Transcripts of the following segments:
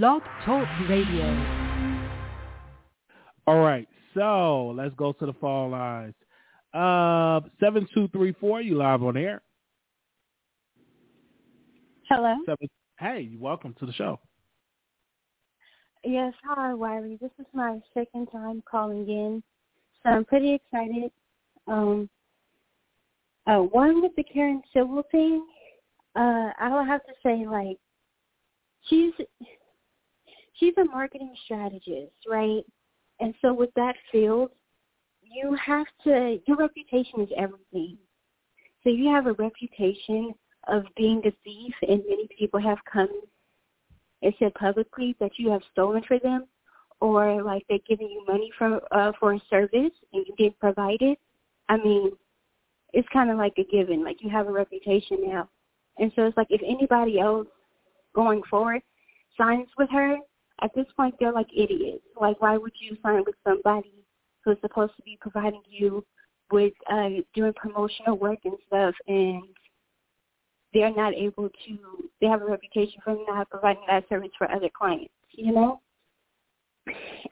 Blog Talk Radio. All right, so let's go to the phone lines. Uh, seven two three four. You live on air. Hello. Seven. Hey, welcome to the show. Yes, hi, Wiley. This is my second time calling in, so I'm pretty excited. Um, uh, one with the Karen Civil thing, uh, I will have to say, like, she's she's a marketing strategist, right? And so with that field, you have to your reputation is everything. So you have a reputation of being a thief, and many people have come and said publicly that you have stolen for them, or like they're giving you money for uh, for a service and you didn't provide it. I mean, it's kind of like a given. Like you have a reputation now, and so it's like if anybody else going forward signs with her, at this point they're like idiots. Like why would you sign with somebody who's supposed to be providing you with uh doing promotional work and stuff and they're not able to they have a reputation for not providing that service for other clients, you know?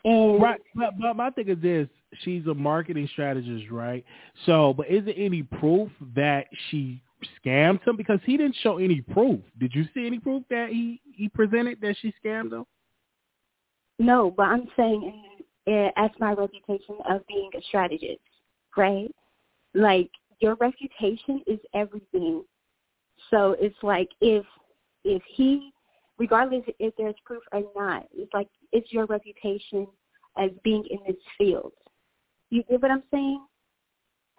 And Right, but, but my thing is this: she's a marketing strategist, right? So, but is there any proof that she scammed him? Because he didn't show any proof. Did you see any proof that he he presented that she scammed him? No, but I'm saying uh, as my reputation of being a strategist, right? Like your reputation is everything. So it's like if if he, regardless if there's proof or not, it's like it's your reputation as being in this field. You get what I'm saying?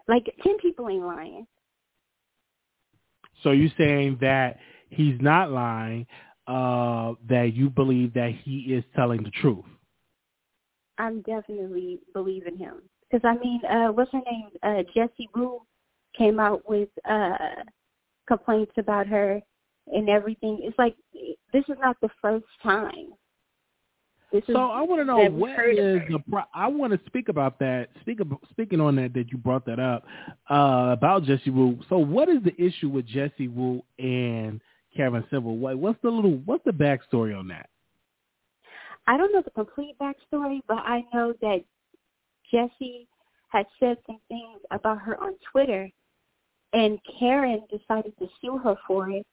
Like ten people ain't lying. So you're saying that he's not lying, uh, that you believe that he is telling the truth. I'm definitely believing him because I mean, uh, what's her name? Uh, Jessie Woo came out with uh, complaints about her and everything. It's like this is not the first time. This So I want to know what of is the. Pro- I want to speak about that. Speak ab- speaking on that that you brought that up uh, about Jessie Woo. So what is the issue with Jessie Woo and Karen Civil? What, what's the little? What's the backstory on that? I don't know the complete backstory, but I know that Jessie had said some things about her on Twitter, and Karen decided to sue her for it.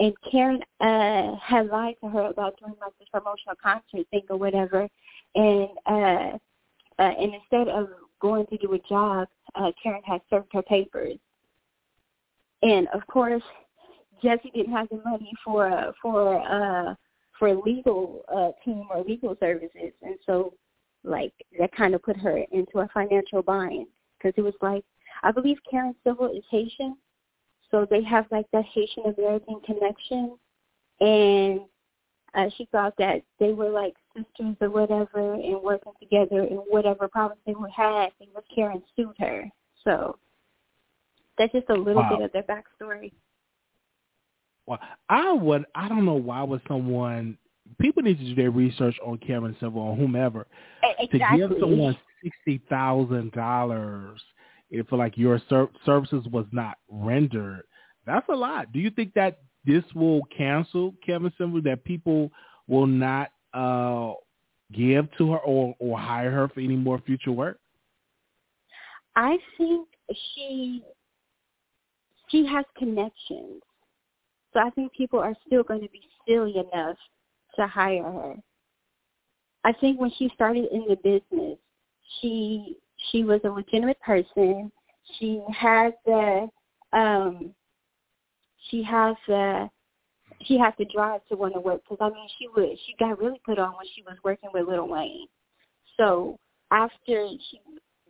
And Karen uh, had lied to her about doing like this promotional concert thing or whatever, and uh, uh, and instead of going to do a job, uh, Karen had served her papers. And of course, Jessie didn't have the money for uh, for uh, for legal uh, team or legal services, and so like that kind of put her into a financial bind because it was like I believe Karen Civil is Haitian, so they have like that Haitian American connection, and uh, she thought that they were like sisters or whatever and working together and whatever problems they would have, and was Karen sued her. So that's just a little Wow. bit of their backstory. Well, I would. I don't know why would someone. People need to do their research on Karen Civil or whomever E- to give someone sixty thousand dollars if like your ser- services was not rendered. That's a lot. Do you think that this will cancel Karen Civil? That people will not uh give to her or or hire her for any more future work? I think she she has connections. So I think people are still going to be silly enough to hire her. I think when she started in the business, she she was a legitimate person. She had the um she has the she has the drive to want to work because I mean she would she got really put on when she was working with Lil Wayne. So after she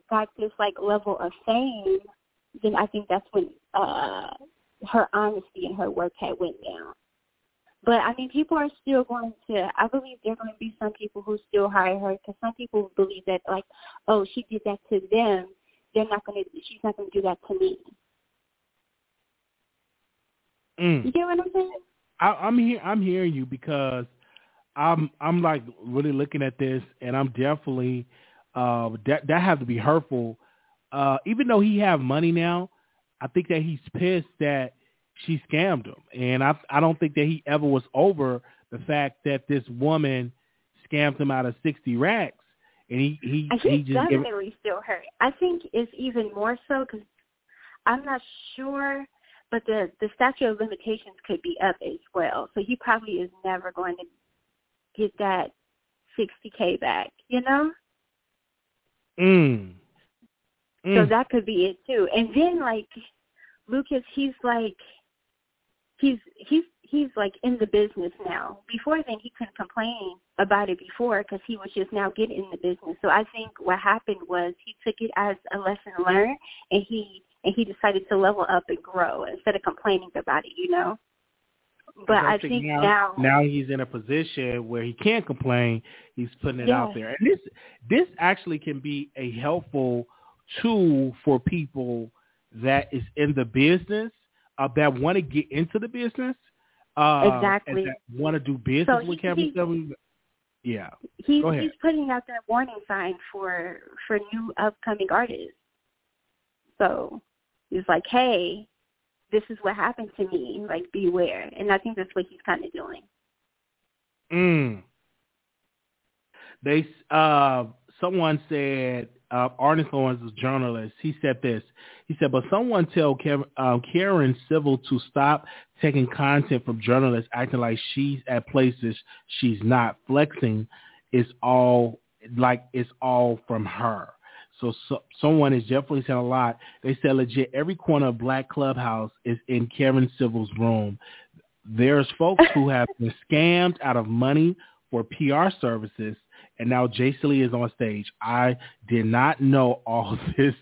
got this like level of fame, then I think that's when uh her honesty and her work had went down. But I mean, people are still going to. I believe there are going to be some people who still hire her because some people believe that, like, oh, she did that to them. They're not going to. She's not going to do that to me. Mm. You get what I'm saying? I, I'm here. I'm hearing you because I'm I'm like really looking at this, and I'm definitely uh, that that has to be hurtful. Uh, even though he have money now, I think that he's pissed that she scammed him, and I I don't think that he ever was over the fact that this woman scammed him out of sixty racks, and he he And he he's just gave, definitely still hurt. I think it's even more so because I'm not sure, but the the statute of limitations could be up as well. So he probably is never going to get that 60k back. You know, mm, so mm. that could be it too. And then like Lucas, he's like he's he's he's like in the business now. Before then, he couldn't complain about it before because he was just now getting in the business. So I think what happened was he took it as a lesson learned, and he and he decided to level up and grow instead of complaining about it. You know. But I think now, now, now he's in a position where he can't complain. He's putting it out there, and this this actually can be a helpful tool for people that is in the business uh, that want to get into the business. Uh, Exactly. Want to do business So with he- Yeah. he's he's putting out that warning sign for for new upcoming artists. So he's like, hey, this is what happened to me. Like, beware. And I think that's what he's kind of doing. Mm. They uh someone said uh Lawrence is a journalist. He said this. He said, but someone tell Kevin, um, Karen Civil to stop taking content from journalists acting like she's at places she's not. Flexing is all like it's all from her. So, so someone is definitely saying a lot. They said legit every corner of Black Clubhouse is in Karen Civil's room. There's folks who have been scammed out of money for PR services, and now Jason Lee is on stage. I did not know all this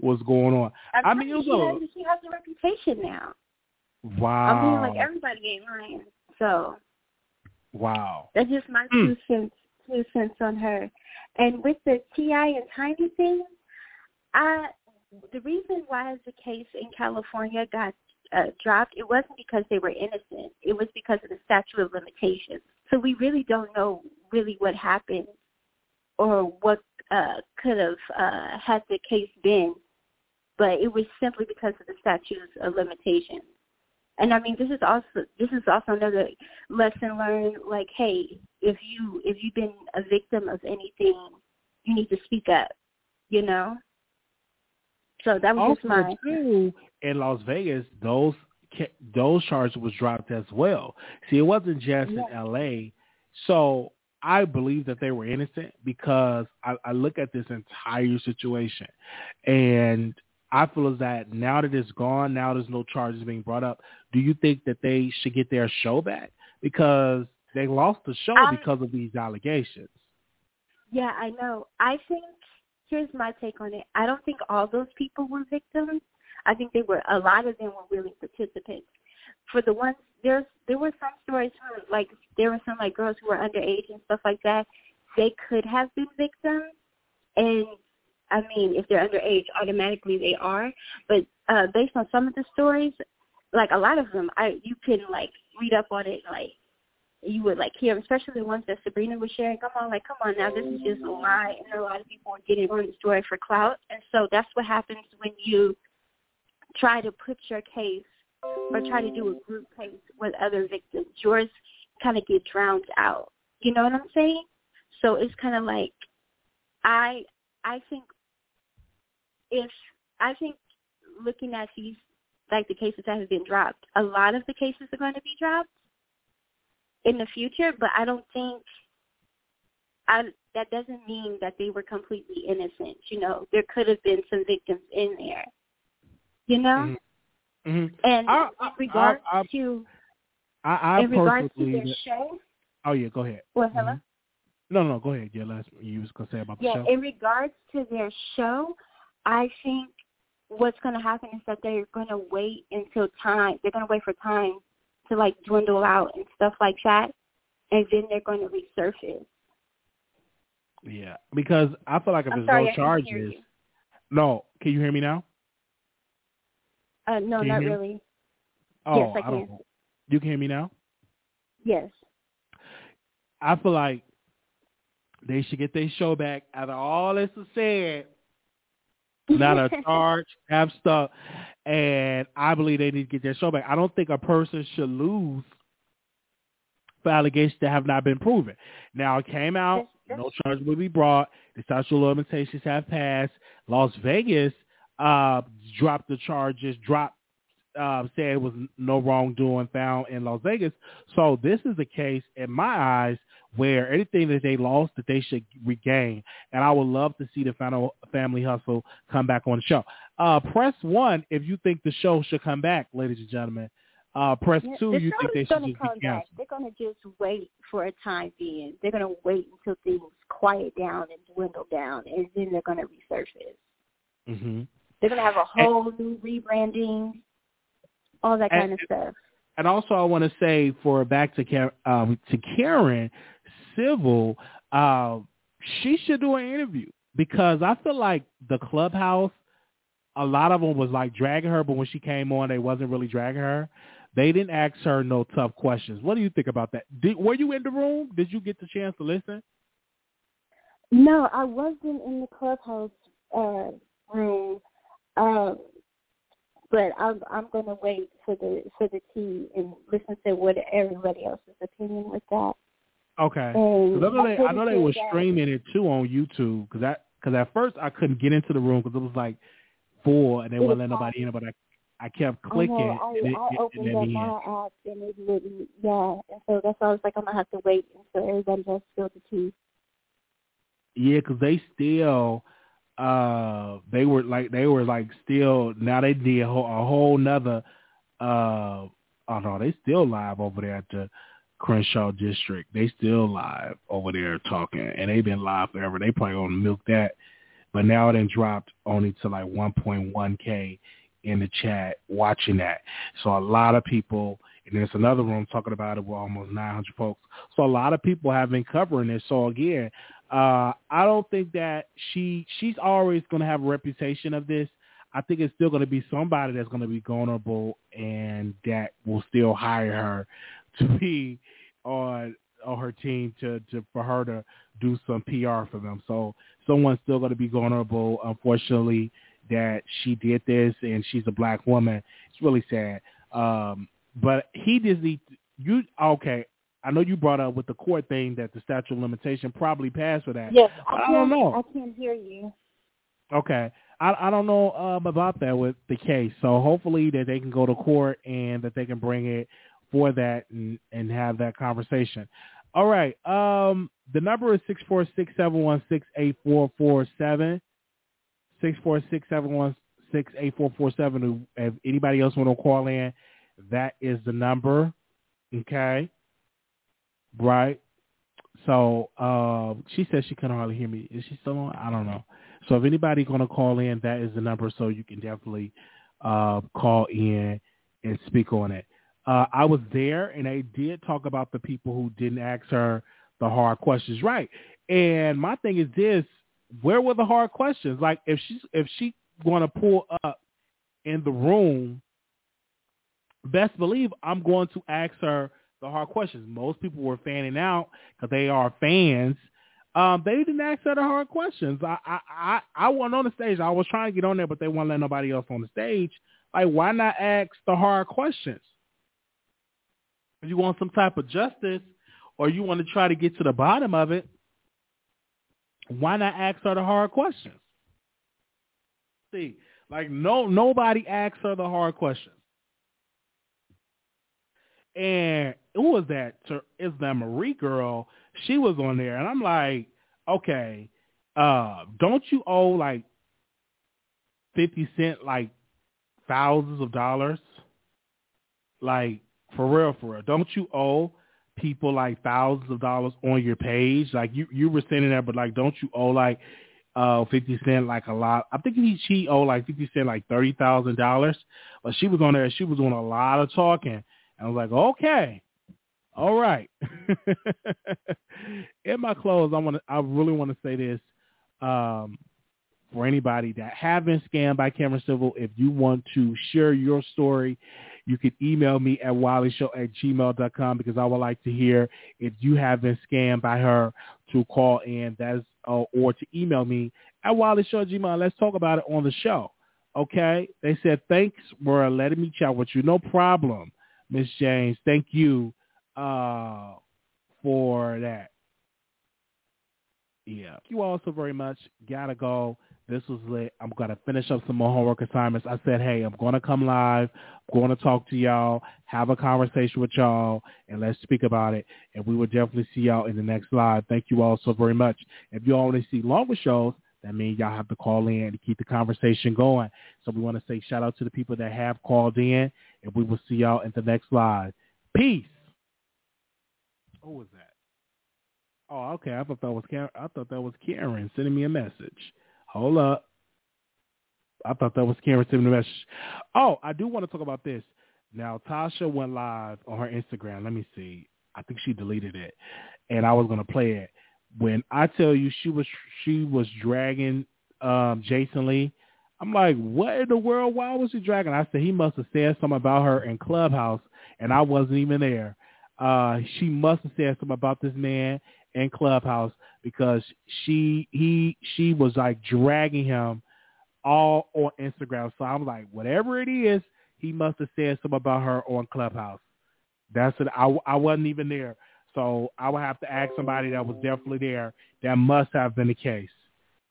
was going on. I mean, it was he, a- has, he has a reputation now. Wow. I mean, like everybody ain't lying. So wow. that's just my Hmm. two cents two cents on her. And with the T.I. and Tiny thing, I the reason why the case in California got uh, dropped, it wasn't because they were innocent. It was because of the statute of limitations. So we really don't know really what happened or what uh, could have uh, had the case been, but it was simply because of the statutes of limitations. And I mean, this is also this is also another lesson learned. Like, hey, if you if you've been a victim of anything, you need to speak up. You know. So that was just Also, my too, in Las Vegas, those those charges was dropped as well. See, it wasn't just in L.A. So I believe that they were innocent because I, I look at this entire situation, and I feel as that now that it's gone, now there's no charges being brought up. Do you think that they should get their show back because they lost the show I- because of these allegations? Yeah, I know. I think here's my take on it. I don't think all those people were victims. Think they were a lot of them were willing participants. For the ones there's there were some stories where like there were some like girls who were underage and stuff like that. They could have been victims and I mean if they're underage automatically they are. But uh based on some of the stories, like a lot of them I you can like read up on it like you would like hear, especially the ones that Sabrina was sharing. Come on, like, come on now, this is just a lie, and a lot of people are getting on the story for clout, and so that's what happens when you try to put your case or try to do a group case with other victims. Yours kind of get drowned out. You know what I'm saying? So it's kind of like I I think if I think looking at these like the cases that have been dropped, a lot of the cases are going to be dropped in the future, but I don't think I that doesn't mean that they were completely innocent. You know, there could have been some victims in there. You know, hmm and I- I- in regards I- to I, I in regards to their show, oh yeah, go ahead. well, hello. Mhm. No, no, go ahead. Yeah, last you was gonna say about the Yeah, show. in regards to their show, I think what's going to happen is that they're going to wait until time. They're going to wait for time to like dwindle out and stuff like that, and then they're going to resurface. yeah, because I feel like if I'm there's sorry, no I can't hear charges, no. Can you hear me now? Uh, no, not really. Oh, Yes, I don't can. You can hear me now. Yes. I feel like they should get their show back. Out of all this is said, not a charge, have stuff, and I believe they need to get their show back. I don't think a person should lose for allegations that have not been proven. Now it came out, no charge will be brought. The statute of limitations have passed. Las Vegas uh, dropped the charges, dropped uh, said it was no wrongdoing found in Las Vegas. So this is a case, in my eyes, where anything that they lost that they should regain. And I would love to see the final family hustle come back on the show. Uh, press one if you think the show should come back, ladies and gentlemen. Uh, press Yeah, two, you think they should just come be back. They're gonna just wait for a time being. They're gonna wait until things quiet down and dwindle down, and then they're gonna resurface. hmm They're gonna have a whole new rebranding, all that And- kind of stuff. and also I want to say for back to Karen, um, to Karen Civil, uh, she should do an interview because I feel like the clubhouse, a lot of them was like dragging her, but when she came on, they wasn't really dragging her. They didn't ask her no tough questions. What do you think about that? Did, were you in the room? Did you get the chance to listen? No, I wasn't in the clubhouse uh, room, um, but I'm I'm gonna wait for the for the tea and listen to what everybody else's opinion with that. Okay. And 'Cause I know they, I I'm know they were that- streaming it too on YouTube because that because at first I couldn't get into the room because it was like four and they wouldn't let nobody in. But I I kept I clicking know, I, and it, I it, it opened up my app and it wouldn't, yeah. And so that's why I was like, I'm gonna have to wait until everybody else spilled the tea. Yeah, because they still uh they were like they were like still now they did a whole, a whole nother uh oh no they still live over there at the Crenshaw district. They still live over there talking and they've been live forever. They probably gonna milk that. But now it dropped only to like 1.1k in the chat watching that. So a lot of people and there's another room talking about it with almost 900 folks. So a lot of people have been covering it. So again uh, I don't think that she she's always going to have a reputation of this. I think it's still going to be somebody that's going to be vulnerable and that will still hire her to be on on her team to, to for her to do some PR for them. So someone's still going to be vulnerable. Unfortunately, that she did this and she's a black woman. It's really sad. Um, but he just need you okay. I know you brought up with the court thing that the statute of limitation probably passed for that. Yes, I, I don't know. I can't hear you. Okay. I I don't know um about that with the case. So hopefully that they can go to court and that they can bring it for that and, and have that conversation. All right. Um the number is six four six seven one six eight four four seven. Six four six seven one six eight four four seven. If anybody else want to call in, that is the number. Okay. Right. So uh, she said she couldn't hardly hear me. Is she still on? I don't know. So if anybody going to call in, that is the number. So you can definitely uh, call in and speak on it. Uh, I was there, and I did talk about the people who didn't ask her the hard questions, right? And my thing is this: where were the hard questions? Like if she's if she going to pull up in the room, best believe I'm going to ask her the hard questions. Most people were fanning out because they are fans. Um, they didn't ask the hard questions. I, I, I, I wasn't on the stage. I was trying to get on there, but they won't let nobody else on the stage. Like, why not ask the hard questions? If you want some type of justice or you want to try to get to the bottom of it, why not ask her the hard questions? See, like no nobody asks her the hard questions. And who was that? Is that Marie girl? She was on there, and I'm like, okay, uh, don't you owe like fifty cent, like thousands of dollars? Like for real, for real, don't you owe people like thousands of dollars on your page? Like you, you were sending that, but like, don't you owe like uh fifty cent like a lot? I think he she owed like fifty cent like thirty thousand dollars, but she was on there. She was doing a lot of talking. And I was like, okay, all right. In my close, I want to. I really want to say this um, for anybody that have been scammed by Karen Civil. If you want to share your story, you can email me at wileyshow at gmail.com because I would like to hear if you have been scammed by her to call in that's uh, or to email me at wileyshow at gmail. Let's talk about it on the show. Okay? They said, thanks for letting me chat with you. No problem. Miss James. Thank you. Uh, for that. Yeah. Thank you all so very much. Gotta go. This was lit. I'm gonna finish up some more homework assignments. I said, hey, I'm gonna come live. I'm gonna talk to y'all, have a conversation with y'all, and let's speak about it. And we will definitely see y'all in the next live. Thank you all so very much. If you only see longer shows, that means y'all have to call in to keep the conversation going. So we want to say shout out to the people that have called in, and we will see y'all in the next live. Peace. Who was that? Oh, okay. I thought that was Karen. I thought that was Karen sending me a message. Hold up. I thought that was Karen sending a message. Oh, I do want to talk about this. Now, Tasha went live on her Instagram. Let me see. I think she deleted it, and I was gonna play it. When I tell you she was she was dragging um, Jason Lee, I'm like, what in the world? Why was he dragging? I said he must have said something about her in Clubhouse, and I wasn't even there. Uh, she must have said something about this man in Clubhouse because she he she was like dragging him all on Instagram. So I'm like, whatever it is, he must have said something about her on Clubhouse. That's it. I I wasn't even there, so I would have to ask somebody that was definitely there. That must have been the case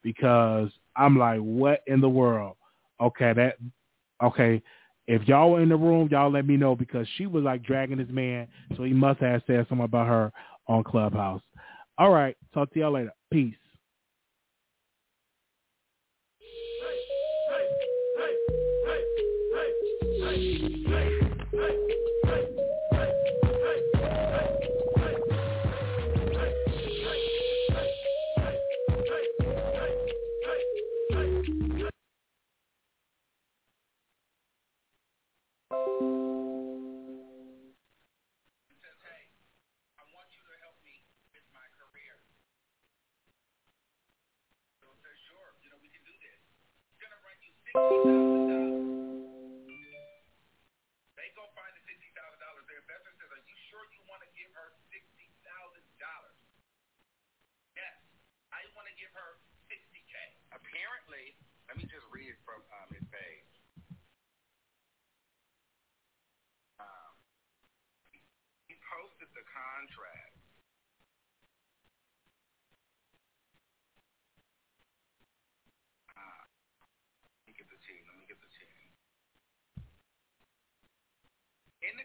because I'm like, what in the world? Okay, that okay. If y'all were in the room, y'all let me know because she was like dragging this man, so he must have said something about her on Clubhouse. All right. Talk to y'all later. Peace. They go find the sixty thousand dollars. Their investor says, "Are you sure you want to give her sixty thousand dollars?" Yes, I want to give her sixty k. Apparently, let me just read from his page. He posted the contract.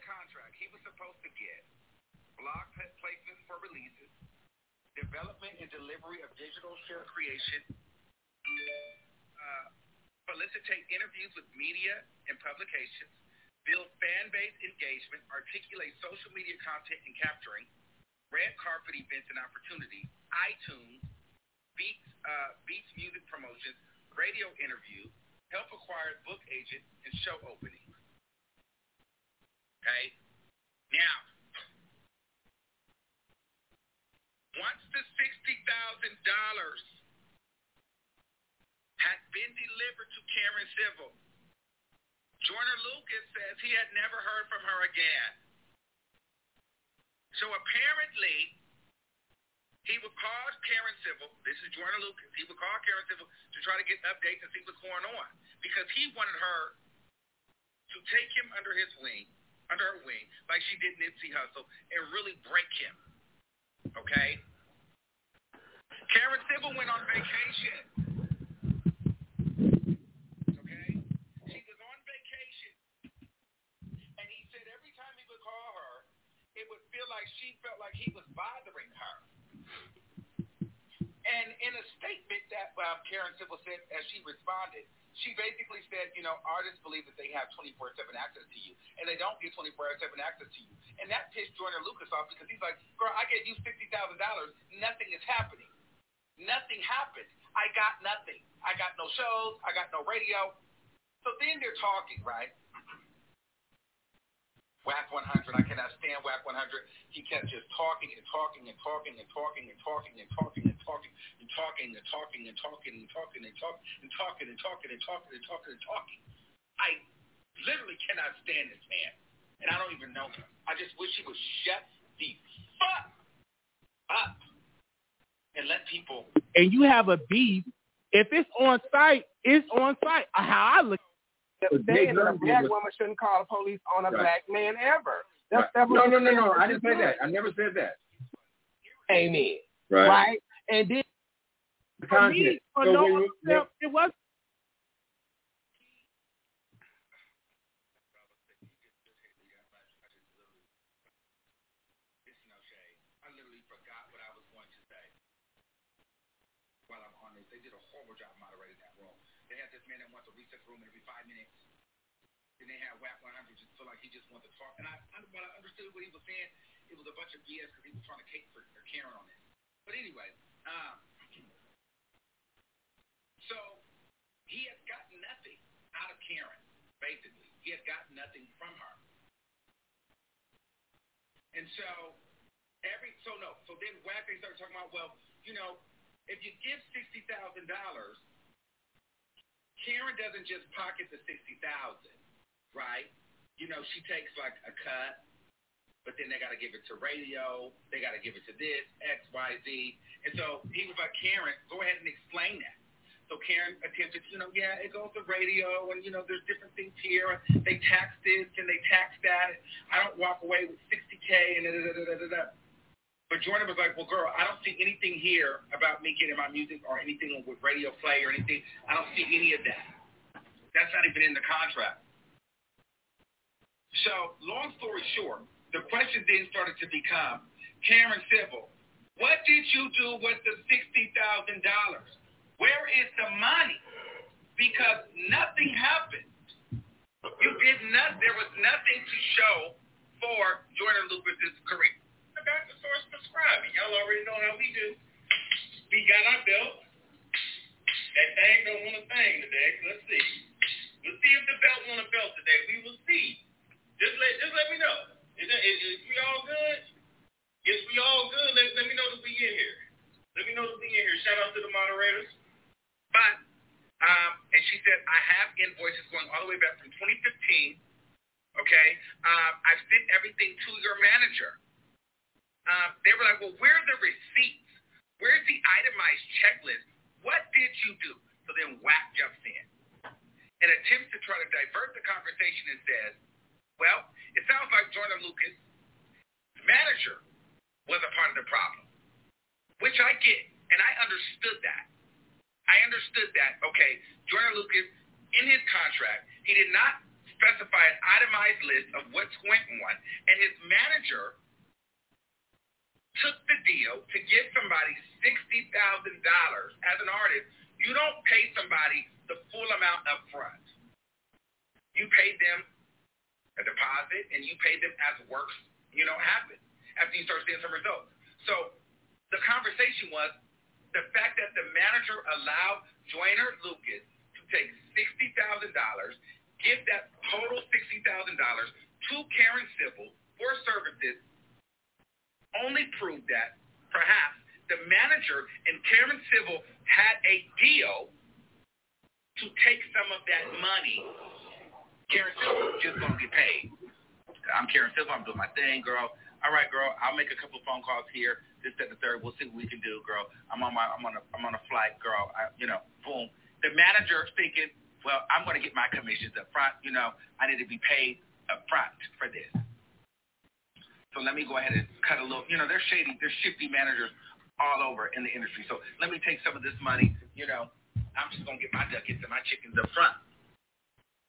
Contract, he was supposed to get. Blog placements for releases, development and delivery of digital share creation, uh, felicitate interviews with media and publications, build fan base engagement, articulate social media content and capturing, red carpet events and opportunities, iTunes, Beats, uh, Beats music promotions, radio interview, help acquire book agent, and show openings. Okay? Now, once the $60,000 had been delivered to Karen Civil, Joyner Lucas says he had never heard from her again. So apparently, he would call Karen Civil. This is Joyner Lucas. He would call Karen Civil to try to get updates and see what's going on because he wanted her to take him under his wing, under her wing, like she did Nipsey Hussle, and really break him. Okay. Karen Civil went on vacation. Okay? She was on vacation. And he said every time he would call her, it would feel like she felt like he was bothering her. And in a statement that um, Karen Civil said as she responded, she basically said, you know, artists believe that they have 24-7 access to you, and they don't get 24-7 access to you. And that pissed Joyner Lucas off because he's like, girl, I gave you $60,000. Nothing is happening. Nothing happened. I got nothing. I got no shows. I got no radio. So then they're talking, right? Wack 100. I cannot stand Wack 100. He kept just talking and talking and talking and talking and talking and talking and talking and talking and talking and talking and talking and talking and talking and talking and talking and talking and talking. I literally cannot stand this man, and I don't even know him. I just wish he would shut the fuck up and let people. And you have a beef. If it's on site, it's on site. How I look saying that a black woman shouldn't call the police on a right. black man ever. That's, right. no, no, no, no. I didn't say that. I never said that. came in, Right. right? And then for me, for So no when other you- it was It's. I literally forgot what I was going to say while I'm on this. They did a horrible job moderating that room. They had this man that wants a recess room every five minutes. Then they had Wack 100 just feel like he just wanted to talk. And I, I, when I understood what he was saying, it was a bunch of BS because he was trying to cape for, for Karen on this. But anyway, um, so he has gotten nothing out of Karen, basically. He has gotten nothing from her. And so every so no, so then Wack they talking about, well, you know, if you give sixty thousand dollars, Karen doesn't just pocket the sixty thousand, right? You know, she takes like a cut, but then they got to give it to radio, they got to give it to this X Y Z, and so he was like, Karen, go ahead and explain that. So Karen attempted, you know, yeah, it goes to radio, and you know, there's different things here. They tax this and they tax that. I don't walk away with 60k and da da da da da da. But Joyner was like, well, girl, I don't see anything here about me getting my music or anything with radio play or anything. I don't see any of that. That's not even in the contract. So, long story short, the question then started to become, Karen Civil, what did you do with the $60,000? Where is the money? Because nothing happened. You did not. There was nothing to show for Joyner Lucas's career. I got the source prescribing. Y'all already know how we do. We got our belt. That thing don't want a thing today. Let's see. We'll see if the belt want a belt today. We will see. Just let just let me know. Is, that, is, is we all good? Yes, we all good. Let, let me know that we in here. Let me know that we in here. Shout out to the moderators. But, um, and she said, I have invoices going all the way back from 2015. Okay. Um, I've sent everything to your manager. Um, they were like, well, where are the receipts? Where's the itemized checklist? What did you do? So then Wack jumps in and attempts to try to divert the conversation and says, well, sounds like Joyner Lucas, manager, was a part of the problem, which I get, and I understood that. I understood that, okay, Joyner Lucas, in his contract, he did not specify an itemized list of what's went on, and his manager took the deal to give somebody $60,000 as an artist. You don't pay somebody the full amount up front. You pay them a deposit, and you pay them as works, you know, happen after you start seeing some results. So the conversation was the fact that the manager allowed Joyner Lucas to take sixty thousand dollars, give that total sixty thousand dollars to Karen Civil for services, only proved that perhaps the manager and Karen Civil had a deal to take some of that money. Karen Civil just gonna get paid. I'm Karen Civil. I'm doing my thing, girl. All right, girl. I'll make a couple phone calls here. This, that, the third. We'll see what we can do, girl. I'm on my, I'm on a, I'm on a flight, girl. I, you know, boom. The manager thinking, well, I'm to get my commissions up front. You know, I need to be paid up front for this. So let me go ahead and cut a little. You know, they're shady, they're shifty managers all over in the industry. So let me take some of this money. You know, I'm just to get my ducats and my chickens up front.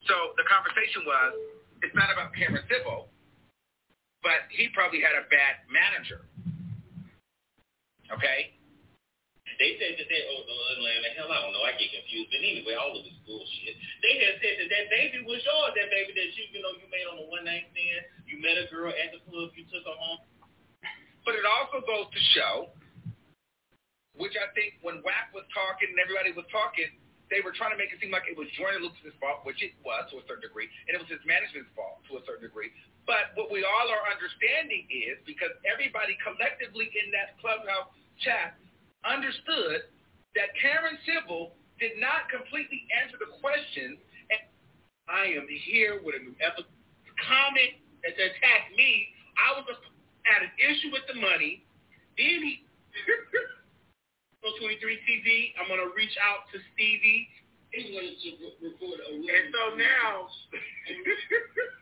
So the conversation was, it's not about Karen Civil, but he probably had a bad manager. Okay? They said that they, oh, oh, oh the hell, I don't know, I get confused. But anyway, all of this bullshit. They had said that that baby was yours, that baby that you, you know, you made on the one night stand. You met a girl at the club, you took her home. But it also goes to show, which I think when Wack was talking and everybody was talking, they were trying to make it seem like it was Joyner Lucas's fault, which it was to a certain degree, and it was his management's fault to a certain degree. But what we all are understanding is because everybody collectively in that clubhouse chat understood that Karen Civil did not completely answer the question. And I am here with a new epic comment that attacked me. I was at an issue with the money. Then he. So 23 TV, I'm gonna reach out to Stevie. He wanted to record a And so now,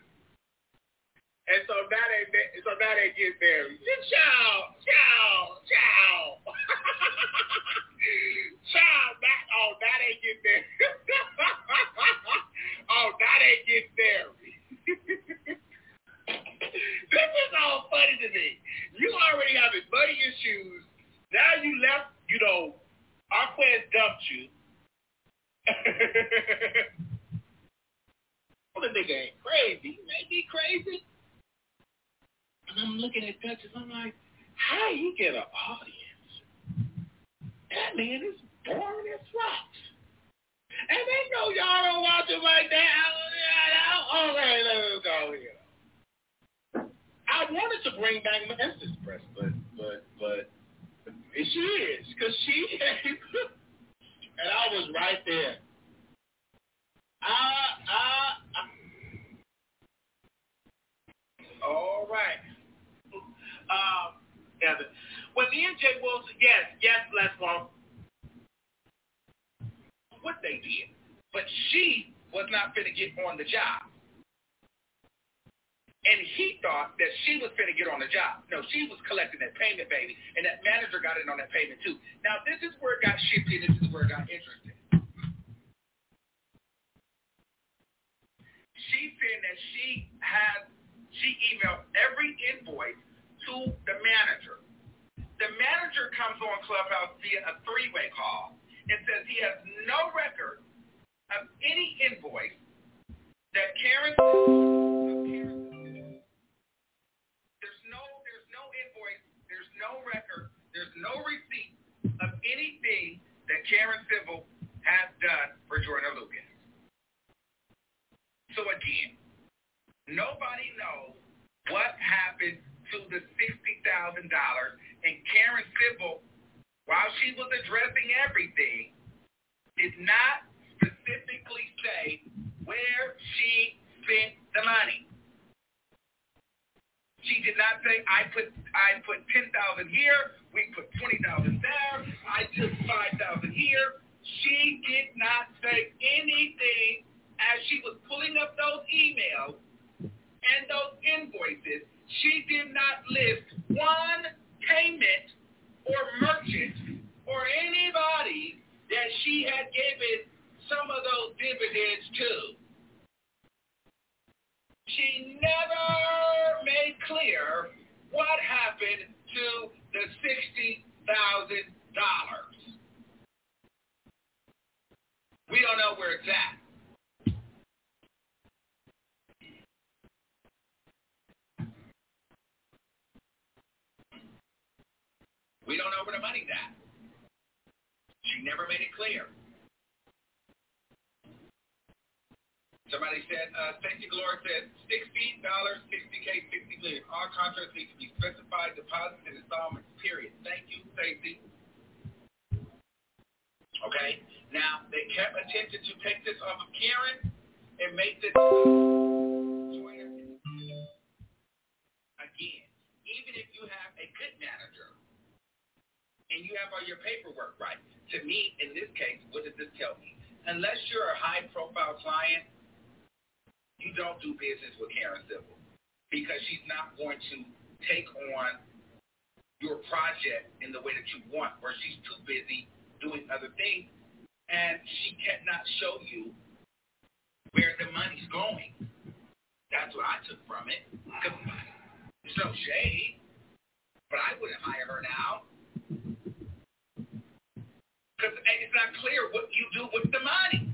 And so now they so now they get married. Ciao, ciao, ciao. ciao, not oh now they get married. oh now they get married. this is all funny to me. You already have money issues. Now you left, you know, our dumped you. well, oh, the nigga ain't crazy. He may be crazy. And I'm looking at Duchess. I'm like, how he get an audience? That man is boring as rocks. And they know y'all don't watch him like that. Okay, let's go here. I wanted to bring back Memphis Press, but but but she is because she and I was right there. Ah ah. All right. Um, Evan. When the NJ Wilson, yes, yes, Les Long, what they did. But she was not to get on the job. And he thought that she was going to get on the job. No, she was collecting that payment, baby. And that manager got in on that payment, too. Now, this is where it got shifty. This is where it got interesting. She said that she had, she emailed every invoice to the manager. The manager comes on Clubhouse via a three-way call and says he has no record of any invoice that Karen receipt of anything that Karen Civil has done for Joyner Lucas. So again, nobody knows what happened to the $60,000. And Karen Civil, while she was addressing everything, did not specifically say where she spent the money. She did not say I put I put ten thousand here, we put twenty thousand there, I took five thousand here. She did not say anything as she was pulling up those emails and those invoices she did not list even if you have a good manager, and you have all your paperwork right. To me, in this case, what does this tell me? Unless you're a high-profile client, you don't do business with Karen Civil because she's not going to take on your project in the way that you want, or she's too busy doing other things, and she cannot show you where the money's going. That's what I took from it. There's no shade, but I wouldn't hire her now. Because it's not clear what you do with the money.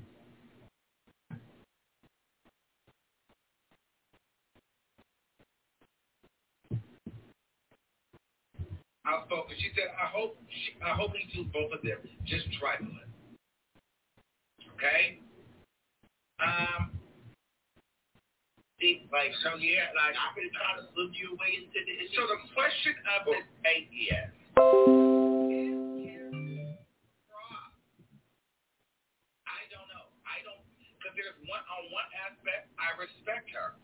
I spoke, she said, I hope, she, I hope he do both of them. Just try trifling. Okay? Um, like, so yeah, like, I'm to try to look your way into the So the question of this eight years. one on one aspect, I respect her.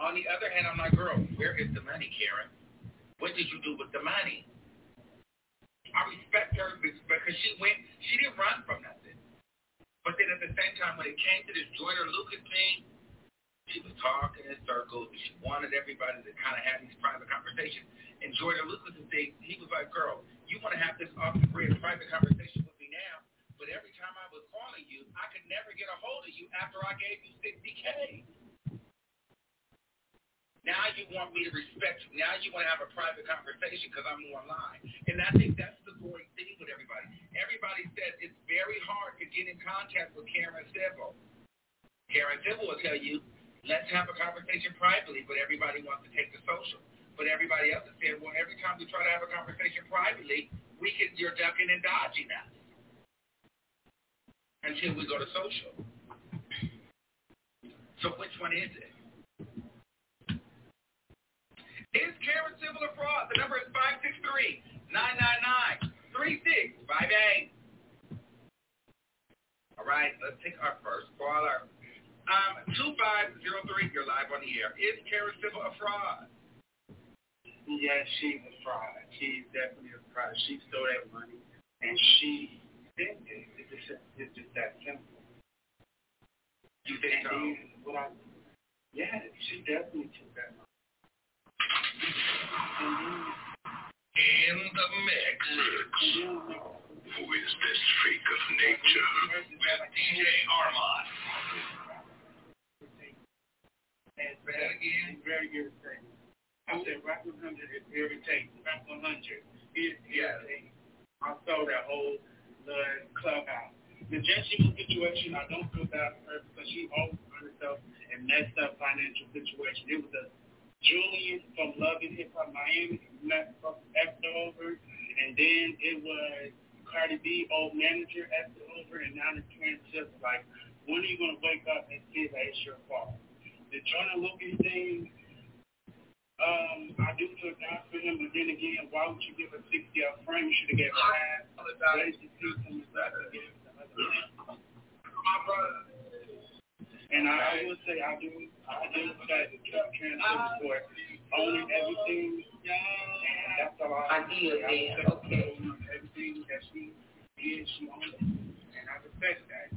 On the other hand, I'm like, girl, where is the money, Karen? What did you do with the money? I respect her because she went, she didn't run from nothing. But then at the same time, when it came to this Joyner Lucas thing, She was talking in circles. She wanted everybody to kind of have these private conversations. And Joyner Lucas and things, he was like, girl, you want to have this off the grid private conversation with me now, but every time I was calling you, I could never get a hold of you after I gave you 60K. Now you want me to respect you. Now you want to have a private conversation because I'm online. And I think that's the going thing with everybody. Everybody says it's very hard to get in contact with Karen Civil. Karen Civil will tell you, let's have a conversation privately, but everybody wants to take the social. But everybody else is saying, well, every time we try to have a conversation privately, we can, you're ducking and dodging us until we go to social. So which one is it? Is Karen Civil a fraud? The number is 563-999-3658. All right, let's take our first caller. Um, 2503, you're live on the air. Is Karen Civil a fraud? Yes, she's a fraud. She's definitely a fraud. She stole that money, and she did it. It's just, it's just that simple. You think so? What I, yeah, she definitely took that money. In the mix. Who is this freak of nature? With DJ Armand. Again, very irritating. I said Wack 100 is irritating. Wack 100 is irritating. I saw that whole the clubhouse. The Jessie situation, I don't feel bad for her because she always found herself in messed up financial situation. It was a Julian from Love and Hip Hop Miami met from after over, and then it was Cardi B, old manager after over, and now the transfer. Like, when are you gonna wake up and see that it's your fault? The Joyner Lucas thing, um, I do feel bad for him, but then again, why would you give a 60 up frame? You should have given five. Where's the system? My brother. And I would say I do, I do the truck for owning everything. That's all I, I did, man. respect her, you know, everything that she did, she owned it. And I respect that.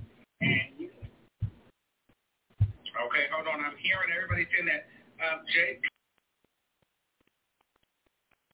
And yeah. Okay, hold on. I'm hearing everybody saying that. Um, Jay,